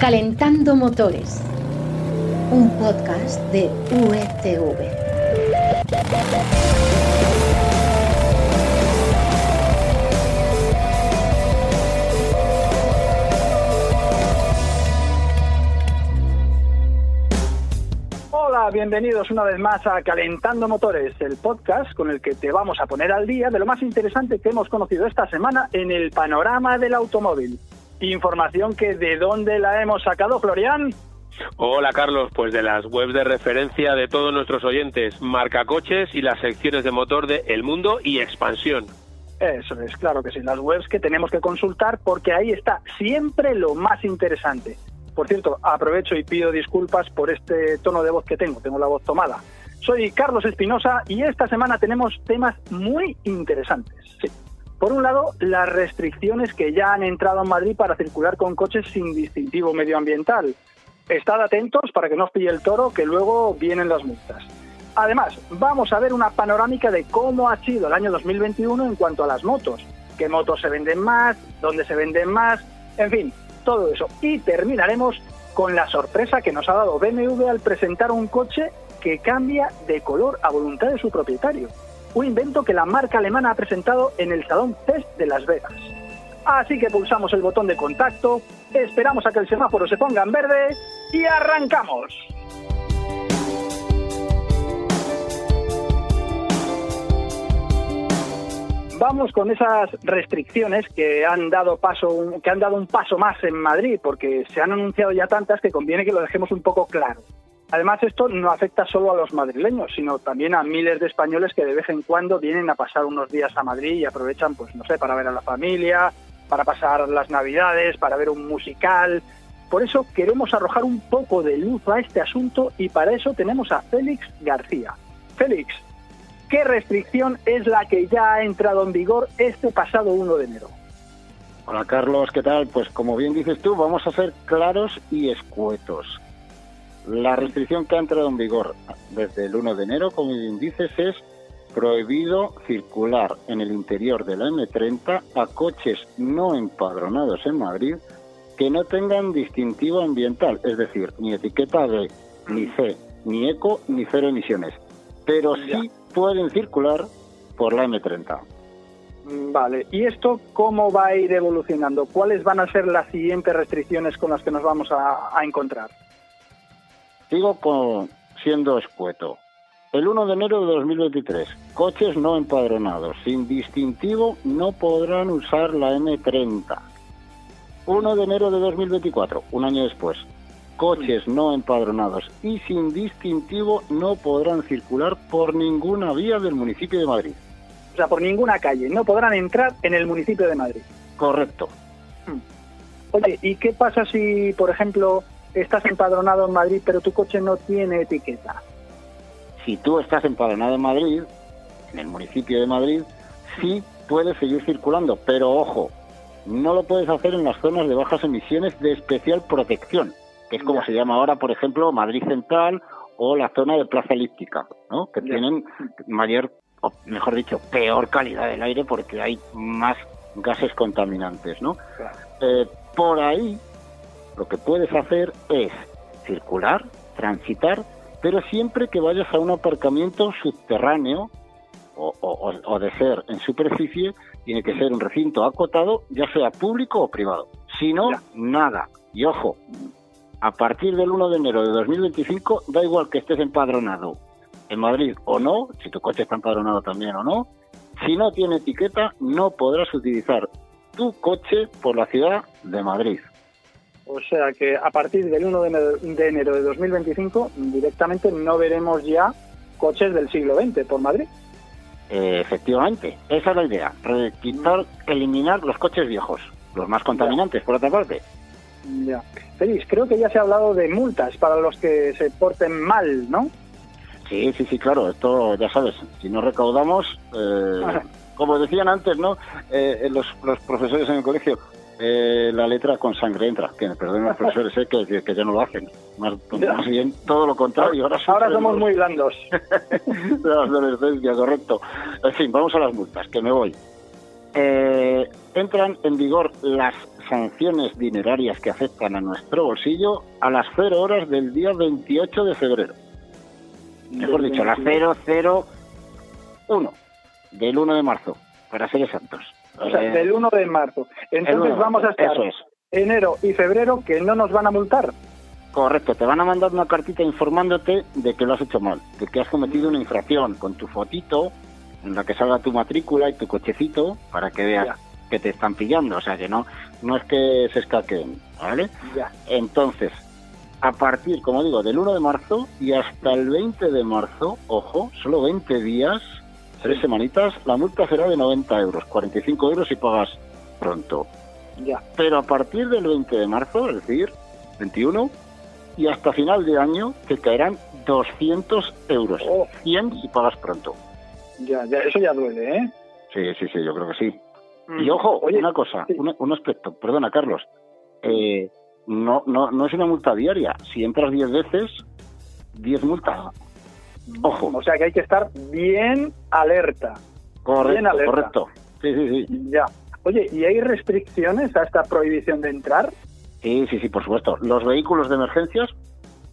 Calentando Motores, un podcast de UETV. Hola, bienvenidos una vez más a Calentando Motores, el podcast con el que te vamos a poner al día de lo más interesante que hemos conocido esta semana en el panorama del automóvil. Información que de dónde la hemos sacado, Florian. Hola Carlos, pues de las webs de referencia de todos nuestros oyentes, Marca Coches y las secciones de motor de El Mundo y Expansión. Eso es, claro que sí, las webs que tenemos que consultar porque ahí está siempre lo más interesante. Por cierto, aprovecho y pido disculpas por este tono de voz que tengo, tengo la voz tomada. Soy Carlos Espinosa y esta semana tenemos temas muy interesantes. Sí. Por un lado, las restricciones que ya han entrado en Madrid para circular con coches sin distintivo medioambiental. Estad atentos para que no os pille el toro, que luego vienen las multas. Además, vamos a ver una panorámica de cómo ha sido el año 2021 en cuanto a las motos. ¿Qué motos se venden más? ¿Dónde se venden más? En fin, todo eso. Y terminaremos con la sorpresa que nos ha dado BMW al presentar un coche que cambia de color a voluntad de su propietario un invento que la marca alemana ha presentado en el Salón Test de Las Vegas. Así que pulsamos el botón de contacto, esperamos a que el semáforo se ponga en verde y arrancamos. Vamos con esas restricciones que han dado paso, que han dado un paso más en Madrid, porque se han anunciado ya tantas que conviene que lo dejemos un poco claro. Además, esto no afecta solo a los madrileños, sino también a miles de españoles que de vez en cuando vienen a pasar unos días a Madrid y aprovechan, pues no sé, para ver a la familia, para pasar las Navidades, para ver un musical. Por eso queremos arrojar un poco de luz a este asunto y para eso tenemos a Félix García. Félix, ¿qué restricción es la que ya ha entrado en vigor este pasado 1 de enero? Hola Carlos, ¿qué tal? Pues como bien dices tú, vamos a ser claros y escuetos. La restricción que ha entrado en vigor desde el 1 de enero, como bien dices, es prohibido circular en el interior de la M30 a coches no empadronados en Madrid que no tengan distintivo ambiental, es decir, ni etiqueta de ni C, ni eco, ni cero emisiones, pero sí pueden circular por la M30. Vale, ¿y esto cómo va a ir evolucionando? ¿Cuáles van a ser las siguientes restricciones con las que nos vamos a, a encontrar? Sigo con, siendo escueto. El 1 de enero de 2023, coches no empadronados sin distintivo no podrán usar la M30. 1 de enero de 2024, un año después, coches no empadronados y sin distintivo no podrán circular por ninguna vía del municipio de Madrid. O sea, por ninguna calle, no podrán entrar en el municipio de Madrid. Correcto. Oye, ¿y qué pasa si, por ejemplo, estás empadronado en Madrid, pero tu coche no tiene etiqueta. Si tú estás empadronado en Madrid, en el municipio de Madrid, sí puedes seguir circulando, pero ojo, no lo puedes hacer en las zonas de bajas emisiones de especial protección, que es como se llama ahora, por ejemplo, Madrid Central o la zona de Plaza Elíptica, ¿no? que tienen mayor, o mejor dicho, peor calidad del aire porque hay más gases contaminantes. ¿no? Eh, por ahí lo que puedes hacer es circular, transitar, pero siempre que vayas a un aparcamiento subterráneo o, de ser en superficie, tiene que ser un recinto acotado, ya sea público o privado. Si no, nada. Y ojo, a partir del 1 de enero de 2025, da igual que estés empadronado en Madrid o no, si tu coche está empadronado también o no, si no tiene etiqueta, no podrás utilizar tu coche por la ciudad de Madrid. O sea que a partir del 1 de enero de 2025 directamente no veremos ya coches del siglo XX por Madrid. Eh, efectivamente, esa es la idea, quitar, eliminar los coches viejos, los más contaminantes, por otra parte. Ya. Feliz, creo que ya se ha hablado de multas para los que se porten mal, ¿no? Sí, sí, sí, claro, esto ya sabes, si no recaudamos, eh, como decían antes, ¿no? Eh, los, los profesores en el colegio, eh, la letra con sangre entra. Que me perdonen los profesores eh, que, que, ya no lo hacen. Más, bien todo lo contrario. Ahora, ahora somos muy blandos. la adolescencia, correcto. En fin, vamos a las multas, que me voy. Eh, entran en vigor las sanciones dinerarias que afectan a nuestro bolsillo a las 0 horas del día 28 de febrero. Mejor dicho, las 001 del 1 de marzo, para ser exactos. O sea, del 1 de marzo. Entonces vamos a estar enero y febrero que no nos van a multar. Correcto, te van a mandar una cartita informándote de que lo has hecho mal, de que has cometido una infracción con tu fotito en la que salga tu matrícula y tu cochecito para que veas que te están pillando, o sea que no no es que se escaqueen, ¿vale? Ya. Entonces, a partir, como digo, del 1 de marzo y hasta el 20 de marzo, ojo, solo 20 días, tres semanitas, la multa será de 90 euros, 45 euros si pagas pronto. Ya. Pero a partir del 20 de marzo, es decir, 21, y hasta final de año te caerán 200 euros, 100 si pagas pronto. Ya, ya, eso ya duele, ¿eh? Sí, sí, sí, yo creo que sí. Y mm. ojo, una cosa, un, aspecto, perdona Carlos, eh, no, no, no es una multa diaria. Si entras 10 veces, 10 multas. Ah. Ojo. O sea que hay que estar bien alerta. Correcto, correcto. Sí, sí, sí. Ya. Oye, ¿y hay restricciones a esta prohibición de entrar? Sí, sí, sí, por supuesto. Los vehículos de emergencias,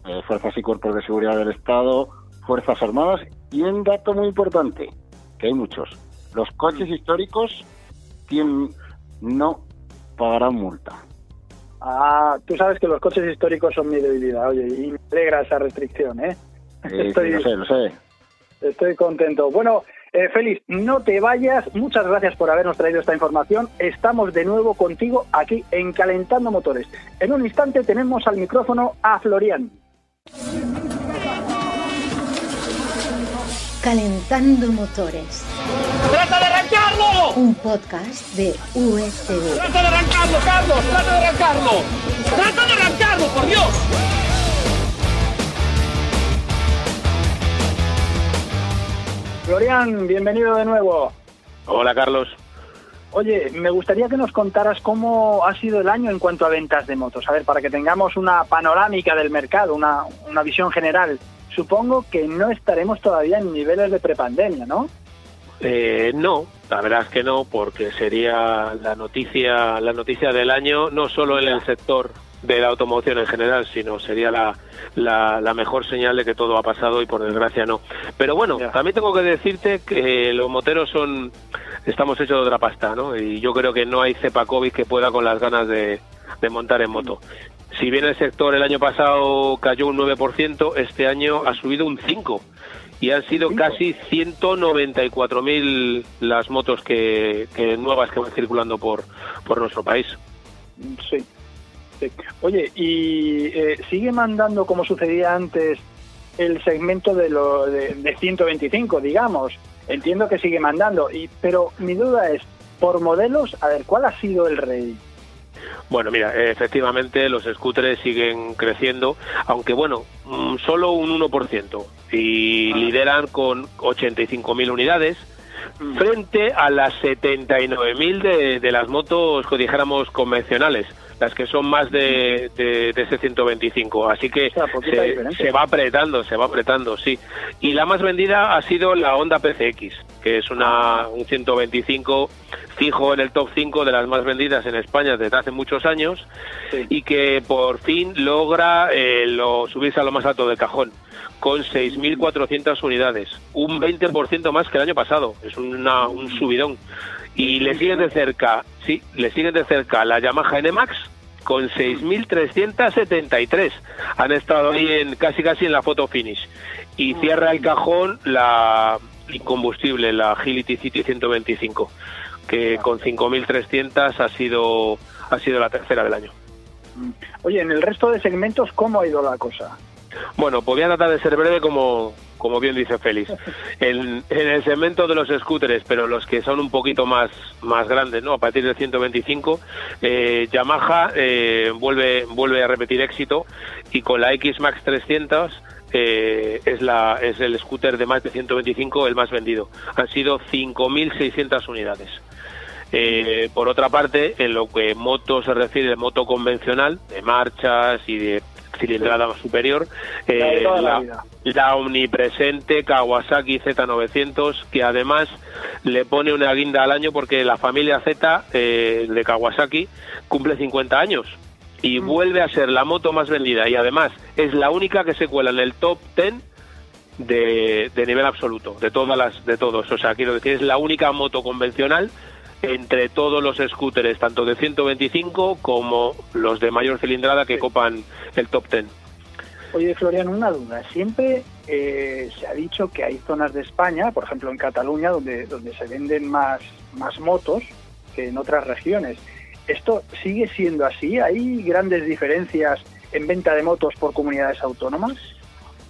eh, fuerzas y cuerpos de seguridad del Estado, fuerzas armadas y un dato muy importante, que hay muchos. Los coches históricos tienen, no pagarán multa. Ah, tú sabes que los coches históricos son mi debilidad, oye, y me alegra esa restricción, ¿eh? estoy, lo sé, lo sé. Estoy contento. Bueno, eh, Félix, no te vayas. Muchas gracias por habernos traído esta información. Estamos de nuevo contigo aquí en Calentando Motores. En un instante tenemos al micrófono a Florian. Calentando Motores. ¡Trata de arrancarlo! Un podcast de USB. ¡Trata de arrancarlo, Carlos! ¡Trata de arrancarlo! ¡Trata de arrancarlo, por Dios! Florian, bienvenido de nuevo. Hola, Carlos. Oye, me gustaría que nos contaras cómo ha sido el año en cuanto a ventas de motos. A ver, para que tengamos una panorámica del mercado, una, una visión general. Supongo que no estaremos todavía en niveles de prepandemia, ¿no? Eh, no, la verdad es que no, porque sería la noticia, la noticia del año, no solo en el sector de la automoción en general, sino sería la, la, mejor señal de que todo ha pasado y por desgracia no. Pero bueno, también tengo que decirte que los moteros son, estamos hechos de otra pasta, ¿no? Y yo creo que no hay cepa COVID que pueda con las ganas de, de montar en moto. Si bien el sector el año pasado cayó un 9%, este año ha subido un 5% y han sido casi 194.000 las motos que, nuevas que van circulando por, por nuestro país. Sí. Oye, ¿y eh, sigue mandando como sucedía antes el segmento de, lo, de, de 125, digamos? Entiendo que sigue mandando, y, pero mi duda es, por modelos, a ver, ¿cuál ha sido el rey? Bueno, mira, efectivamente los scooters siguen creciendo, aunque bueno, mm, solo un 1%, y ah. lideran con 85.000 unidades, mm. frente a las 79.000 de, de las motos, que dijéramos, convencionales las que son más de, de, ese 125. Así que se, va apretando, se va apretando, sí. Y la más vendida ha sido la Honda PCX, que es una, un 125 fijo en el top 5 de las más vendidas en España desde hace muchos años y que por fin logra eh, lo, subirse a lo más alto del cajón con 6.400 unidades, un 20% más que el año pasado. Es una, un subidón. Y le siguen de cerca, sí, le siguen de cerca la Yamaha NMAX con 6.373. Han estado ahí en, casi casi en la foto finish. Y cierra el cajón la incombustible, la Agility City 125, que con 5.300 ha sido, ha sido la tercera del año. Oye, en el resto de segmentos, ¿cómo ha ido la cosa? Bueno, podría tratar de ser breve como, como bien dice Félix. En, el segmento de los scooters, pero los que son un poquito más, más grandes, ¿no? A partir del 125, eh, Yamaha eh, vuelve, vuelve a repetir éxito y con la X-Max 300 eh, es, la, es el scooter de más de 125 el más vendido. Han sido 5.600 unidades. Eh, por otra parte, en lo que moto se refiere, moto convencional, de marchas y de cilindrada superior, La eh, la la, vida. la omnipresente Kawasaki Z900, que además le pone una guinda al año porque la familia Z eh, de Kawasaki cumple 50 años y vuelve a ser la moto más vendida y además es la única que se cuela en el top 10 de, de nivel absoluto, de todas las, de todos. O sea, quiero decir, es la única moto convencional entre todos los scooters, tanto de 125 como los de mayor cilindrada que copan el top 10. Oye, Florian, una duda. Siempre eh, se ha dicho que hay zonas de España, por ejemplo en Cataluña, donde, donde se venden más, más motos que en otras regiones. ¿Esto sigue siendo así? ¿Hay grandes diferencias en venta de motos por comunidades autónomas?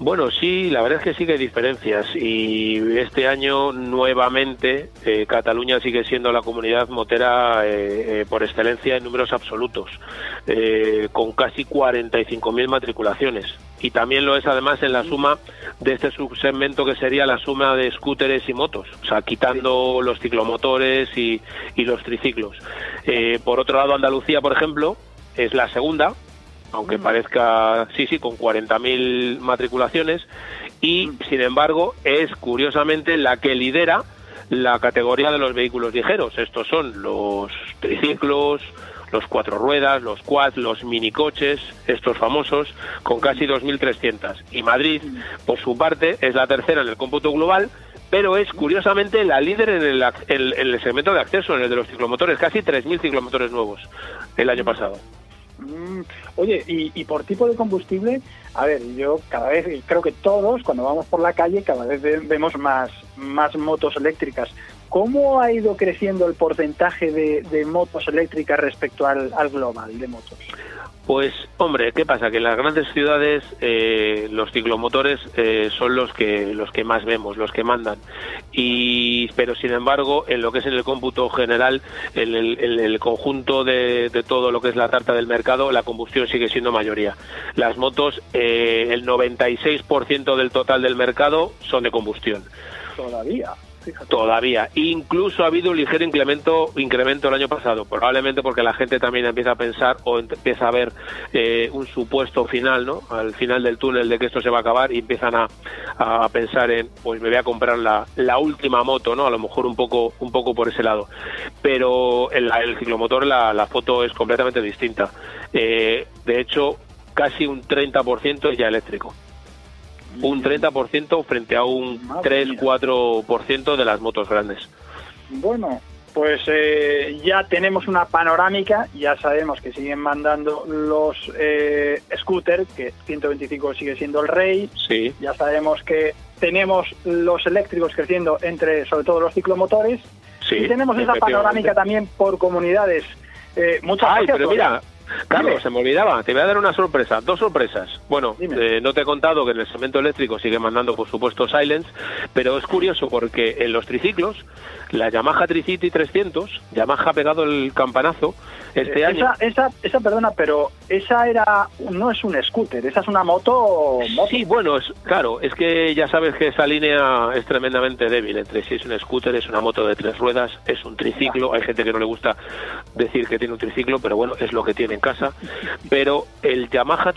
Bueno, sí, la verdad es que sí que hay diferencias y este año nuevamente eh, Cataluña sigue siendo la comunidad motera eh, eh, por excelencia en números absolutos, eh, con casi 45.000 matriculaciones. Y también lo es además en la suma de este subsegmento que sería la suma de scooters y motos, o sea, quitando los ciclomotores y, y los triciclos. Eh, por otro lado, Andalucía, por ejemplo, es la segunda, aunque parezca, sí, sí, con 40.000 matriculaciones, y sin embargo es curiosamente la que lidera la categoría de los vehículos ligeros. Estos son los triciclos, los cuatro ruedas, los quads, los minicoches, estos famosos, con casi 2.300. Y Madrid, por su parte, es la tercera en el cómputo global, pero es curiosamente la líder en el, en el segmento de acceso, en el de los ciclomotores, casi 3.000 ciclomotores nuevos el año pasado. Mm, Oye, y, y por tipo de combustible, a ver, yo cada vez, creo que todos, cuando vamos por la calle, cada vez ve- vemos más, más motos eléctricas. ¿Cómo ha ido creciendo el porcentaje de, motos eléctricas respecto al global de motos? Pues, hombre, ¿qué pasa? Que en las grandes ciudades eh, los ciclomotores eh, son los que los que más vemos, los que mandan. Y, pero sin embargo, en lo que es en el cómputo general, en el, el conjunto de, de todo lo que es la tarta del mercado, la combustión sigue siendo mayoría. Las motos, eh, el 96% del total del mercado son de combustión. Todavía, Todavía. Incluso ha habido un ligero incremento, incremento el año pasado, probablemente porque la gente también empieza a pensar o empieza a ver eh, un supuesto final, ¿no? Al final del túnel de que esto se va a acabar y empiezan a, a pensar en, pues me voy a comprar la, la última moto, ¿no? A lo mejor un poco, un poco por ese lado. Pero el, el ciclomotor, la, la foto es completamente distinta. Eh, de hecho, casi un 30% es ya eléctrico un 30% frente a un Madre mía. 3-4% de las motos grandes. Bueno, pues eh, ya tenemos una panorámica, ya sabemos que siguen mandando los eh, scooters, que 125 sigue siendo el rey, Sí, ya sabemos que tenemos los eléctricos creciendo entre sobre todo los ciclomotores sí. y tenemos esa panorámica también por comunidades. Eh, muchas Ay, gracias, pero mira, Carlos, Dime. se me olvidaba, te voy a dar una sorpresa, dos sorpresas. Bueno, eh, no te he contado que en el segmento eléctrico sigue mandando, por supuesto, Silence, pero es curioso porque en los triciclos, la Yamaha Tricity 300, Yamaha ha pegado el campanazo este Eh, año. esa, esa, esa, perdona, pero esa era no es un scooter, esa es una moto. moto. Sí, bueno, es, claro, es que ya sabes que esa línea es tremendamente débil. Entre si es un scooter, es una moto de tres ruedas, es un triciclo. Hay gente que no le gusta decir que tiene un triciclo, pero bueno, es lo que tiene en casa. Pero el Yamaha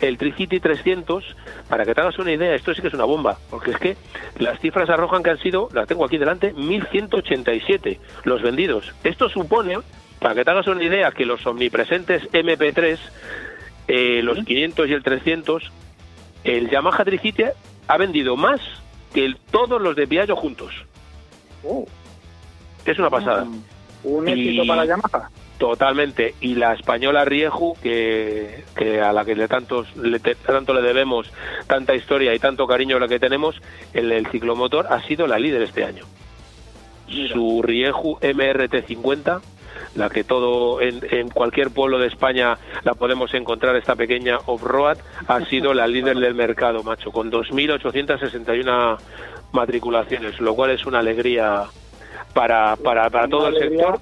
el Tricity 300, para que te hagas una idea, esto sí que es una bomba, porque es que las cifras arrojan que han sido, las tengo aquí delante, 1187 los vendidos. Esto supone, para que te hagas una idea, que los omnipresentes MP3 eh, los 500 y el 300, el Yamaha Tricity ha vendido más que el- todos los de Piaggio juntos. Oh, Es una pasada. mm, Un Y- éxito para Yamaha. Totalmente. Y la española Rieju, que, que a la que le tantos, le te- tanto le debemos tanta historia y tanto cariño la que tenemos, el, el ciclomotor ha sido la líder este año. Su Rieju MRT50, la que todo en, en cualquier pueblo de España la podemos encontrar, esta pequeña off-road, ha sido la líder del mercado, macho, con 2.861 matriculaciones, lo cual es una alegría para, para, para todo el sector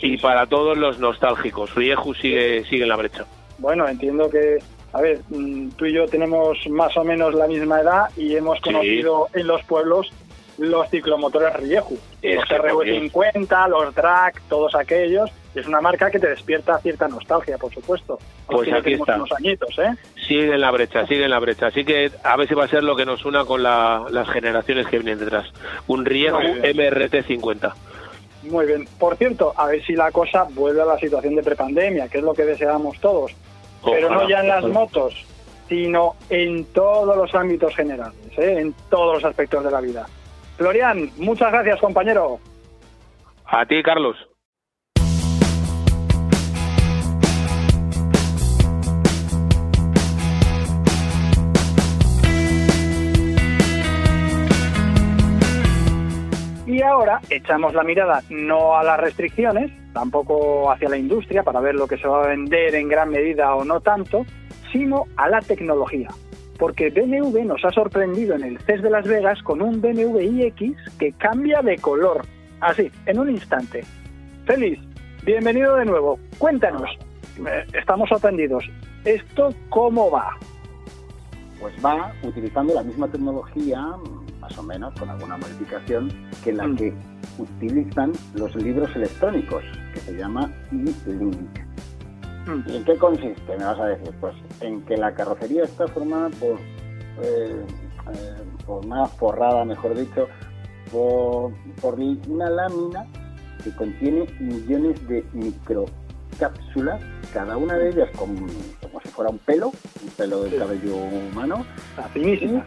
y para todos los nostálgicos. Rieju sigue, sigue en la brecha. Bueno, entiendo que, a ver, mm, tú y yo tenemos más o menos la misma edad y hemos Sí. conocido en los pueblos los ciclomotores Rieju, Es los que, por Dios. RV50, los drag, todos aquellos, Es una marca que te despierta cierta nostalgia, por supuesto. Pues aquí está. Unos añitos, ¿eh? Sigue en la brecha, sigue en la brecha. Así que a ver si va a ser lo que nos una con las generaciones que vienen detrás. Un Riego MRT50. Muy bien. Por cierto, a ver si la cosa vuelve a la situación de prepandemia, que es lo que deseamos todos. Pero no ya en las motos, sino en todos los ámbitos generales, ¿eh? en todos los aspectos de la vida. Florian, muchas gracias, compañero. A ti, Carlos. Y ahora echamos la mirada no a las restricciones, tampoco hacia la industria para ver lo que se va a vender en gran medida o no tanto, sino a la tecnología. Porque BMW nos ha sorprendido en el CES de Las Vegas con un BMW iX que cambia de color. Así, en un instante. Feliz, bienvenido de nuevo. Cuéntanos. Eh, estamos sorprendidos. ¿Esto cómo va? Pues va utilizando la misma tecnología, más o menos, con alguna modificación, que la mm. que utilizan los libros electrónicos, que se llama e-link. ¿Y en qué consiste? Me vas a decir, pues en que la carrocería está formada por, eh, eh, forrada, mejor dicho, por, por una lámina que contiene millones de microcápsulas, cada una de ellas como, como si fuera un pelo, un pelo del cabello humano. finísimas.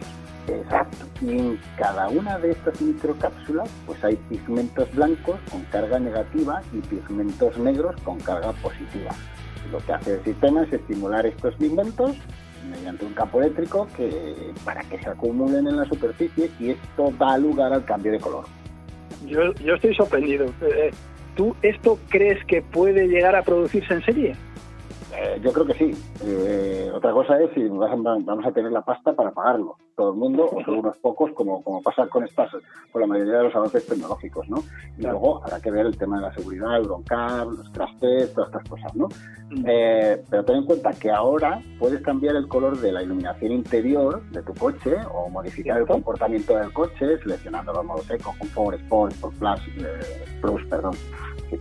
Exacto. Y en cada una de estas microcápsulas, pues hay pigmentos blancos con carga negativa y pigmentos negros con carga positiva. Lo que hace el sistema es estimular estos pigmentos mediante un campo eléctrico que para que se acumulen en la superficie y esto da lugar al cambio de color. Yo, yo estoy sorprendido. Eh, ¿Tú esto crees que puede llegar a producirse en serie? Eh, yo creo que sí. Eh, otra cosa es si vamos a tener la pasta para pagarlo, todo el mundo o solo unos pocos, como, como pasa con estas, con la mayoría de los avances tecnológicos, ¿no? Y luego habrá que ver el tema de la seguridad, el broncar, los trastes, todas estas cosas, ¿no? Eh, pero ten en cuenta que ahora puedes cambiar el color de la iluminación interior de tu coche o modificar el comportamiento del coche seleccionando los modos eco, Comfort, Sport, Sport Plus, Plus, perdón,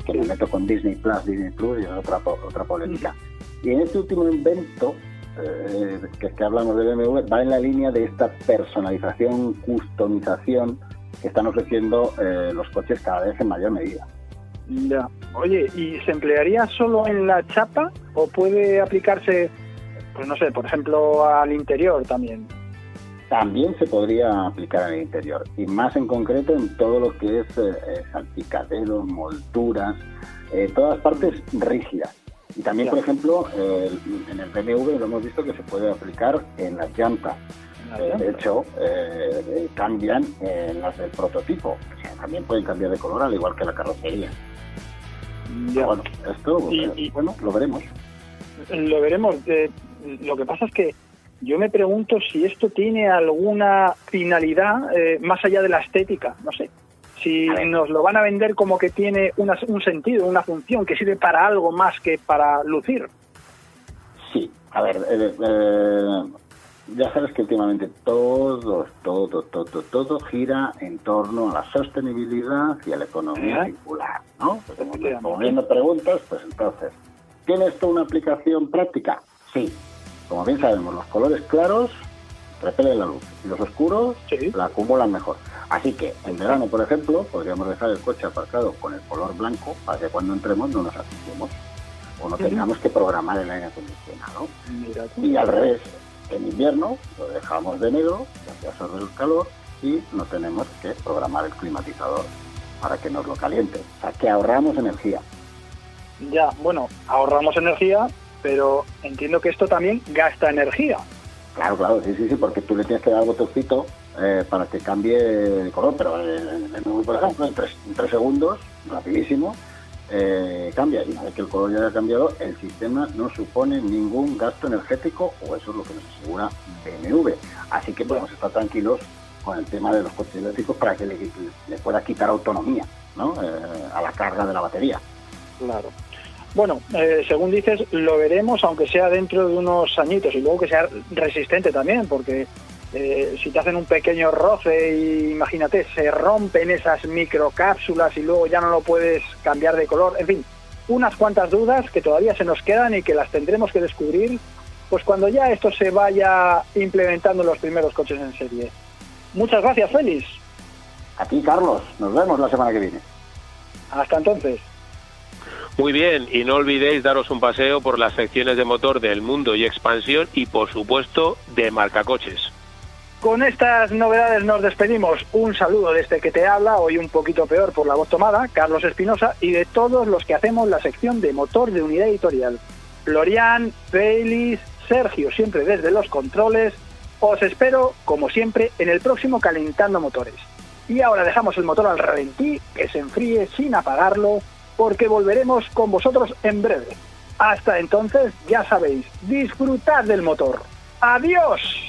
que, me meto con Disney Plus, Disney Plus y es otra, otra polémica. Y en este último invento, eh, que, que hablamos de BMW, va en la línea de esta personalización, customización que están ofreciendo eh, los coches cada vez en mayor medida. Ya. Oye, ¿y se emplearía solo en la chapa o puede aplicarse, pues no sé, por ejemplo, al interior también? También se podría aplicar al interior y más en concreto en todo lo que es eh, salpicaderos, molduras, todas partes rígidas. Y también, por ejemplo, en el BMW lo hemos visto que se puede aplicar en las llantas. Eh, de hecho, eh, cambian en las del prototipo. también pueden cambiar de color, al igual que la carrocería. Bueno, esto eh, bueno, lo veremos. Lo veremos. lo que pasa es que yo me pregunto si esto tiene alguna finalidad más allá de la estética. No sé si nos lo van a vender como que tiene un sentido, una función, que sirve para algo más que para lucir. Sí, a ver, eh, eh, ya sabes que últimamente todo, todo, todo, todo gira en torno a la sostenibilidad y a la economía circular, ¿no? Pues bien me preguntas, pues entonces, ¿tiene esto una aplicación práctica? Sí. Como bien sabemos, los colores claros repelen la luz y los oscuros la acumulan mejor. Así que en verano, por ejemplo, podríamos dejar el coche aparcado con el color blanco para que cuando entremos no nos asustemos o no tengamos que programar el aire acondicionado. Y al revés, en invierno lo dejamos de negro, ya que absorbe el calor y no tenemos que programar el climatizador para que nos lo caliente. O sea, que ahorramos energía. Ya, bueno, ahorramos energía, pero entiendo que esto también gasta energía. Claro, claro, sí, sí, sí, porque tú le tienes que dar botoncito eh, para que cambie de color, pero en, por ejemplo, en tres, segundos, rapidísimo, eh, cambia. Y una vez que el color ya haya cambiado, el sistema no supone ningún gasto energético, o eso es lo que nos asegura BMW. Así que podemos estar tranquilos con el tema de los coches eléctricos para que le, pueda quitar autonomía ¿no? Eh, a la carga de la batería. Claro. Bueno, eh, según dices, lo veremos, aunque sea dentro de unos añitos y luego que sea resistente también, porque eh, si te hacen un pequeño roce y imagínate, se rompen esas microcápsulas y luego ya no lo puedes cambiar de color, en fin, unas cuantas dudas que todavía se nos quedan y que las tendremos que descubrir pues cuando ya esto se vaya implementando en los primeros coches en serie. Muchas gracias, Félix. A ti, Carlos. Nos vemos la semana que viene. Hasta entonces. Muy bien, y no olvidéis daros un paseo por las secciones de motor del mundo y expansión y por supuesto de marcacoches. Con estas novedades nos despedimos. Un saludo de este que te habla, hoy un poquito peor por la voz tomada, Carlos Espinosa, y de todos los que hacemos la sección de motor de unidad editorial. Florian, Félix, Sergio, siempre desde los controles. Os espero, como siempre, en el próximo Calentando Motores. Y ahora dejamos el motor al ralentí, que se enfríe sin apagarlo, porque volveremos con vosotros en breve. Hasta entonces, ya sabéis, disfrutad del motor. ¡Adiós!